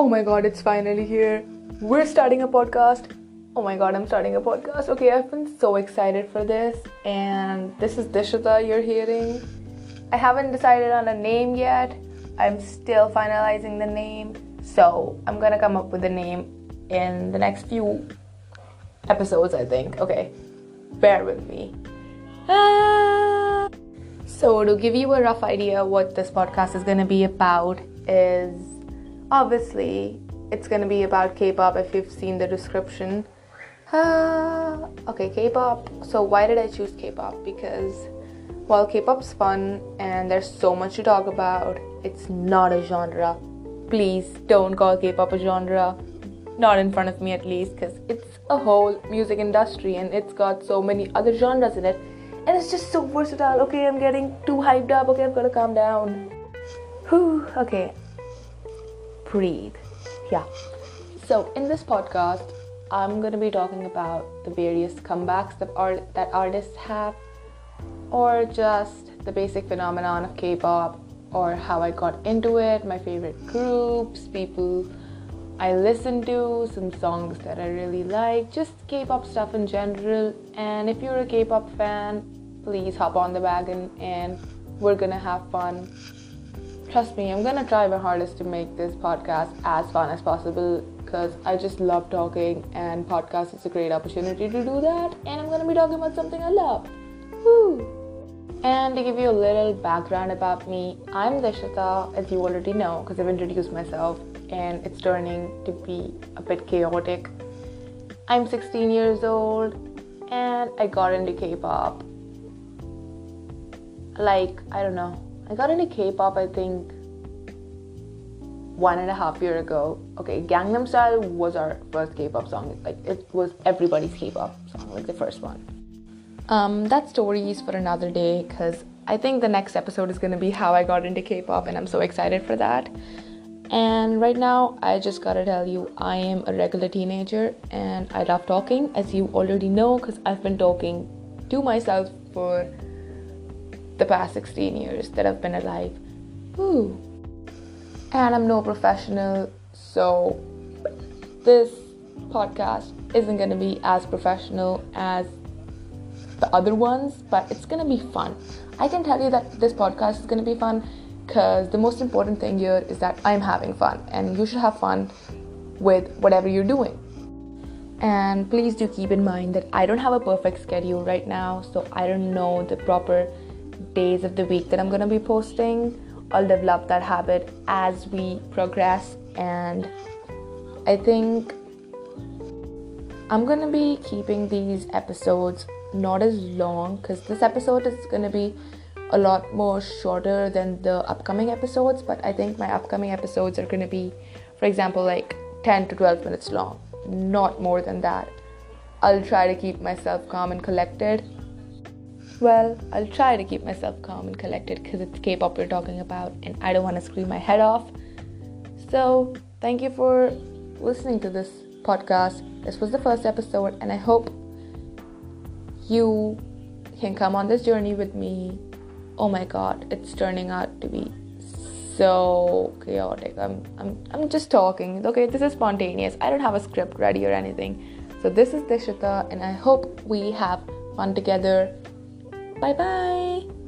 Oh my god, it's finally here. We're starting a podcast. Oh my god, I'm starting a podcast. Okay, I've been so excited for this, and this is Dishita you're hearing. I haven't decided on a name yet. I'm still finalizing the name, so I'm gonna come up with a name in the next few episodes, I think. Okay, bear with me. Ah. So, to give you a rough idea what this podcast is gonna be about, is obviously it's gonna be about K-pop if you've seen the description. Uh, okay, K-pop. So why did I choose K-pop? Because while K-pop's fun and there's so much to talk about, it's not a genre. Please don't call K-pop a genre. Not in front of me at least, because it's a whole music industry and it's got so many other genres in it. And it's just so versatile. Okay, I'm getting too hyped up. Okay, I've got to calm down. Whew, okay, breathe. Yeah. So, in this podcast, I'm going to be talking about the various comebacks that, art- that artists have, or just the basic phenomenon of K pop, or how I got into it, my favorite groups, people I listen to, some songs that I really like, just K pop stuff in general. And if you're a K pop fan, please hop on the wagon and we're gonna have fun trust me, I'm gonna try my hardest to make this podcast as fun as possible because I just love talking, and podcast is a great opportunity to do that. And I'm gonna be talking about something I love. Woo! And to give you a little background about me, I'm Dishita, as you already know, because I've introduced myself, and it's turning to be a bit chaotic. I'm 16 years old, and I got into K-pop. Like I don't know, I got into K-pop. I think one and a half year ago. Okay, Gangnam Style was our first K-pop song. Like it was everybody's K-pop song, like the first one. Um, that story is for another day because I think the next episode is gonna be how I got into K-pop, and I'm so excited for that. And right now, I just gotta tell you, I am a regular teenager and I love talking, as you already know, because I've been talking to myself for the past 16 years that I've been alive. Ooh. And I'm no professional, so this podcast isn't going to be as professional as the other ones, but it's going to be fun. I can tell you that this podcast is going to be fun because the most important thing here is that I'm having fun, and you should have fun with whatever you're doing. And please do keep in mind that I don't have a perfect schedule right now, so I don't know the proper days of the week that I'm going to be posting. I'll develop that habit as we progress, and I think I'm going to be keeping these episodes not as long because this episode is going to be a lot more shorter than the upcoming episodes, but I think my upcoming episodes are going to be, for example, like 10 to 12 minutes long, not more than that. I'll try to keep myself calm and collected well, I'll try to keep myself calm and collected because it's K pop we're talking about and I don't want to scream my head off. So, thank you for listening to this podcast. This was the first episode, and I hope you can come on this journey with me. Oh my god, it's turning out to be so chaotic. I'm I'm I'm just talking. Okay, this is spontaneous. I don't have a script ready or anything. So this is Dishita and I hope we have fun together. Bye bye.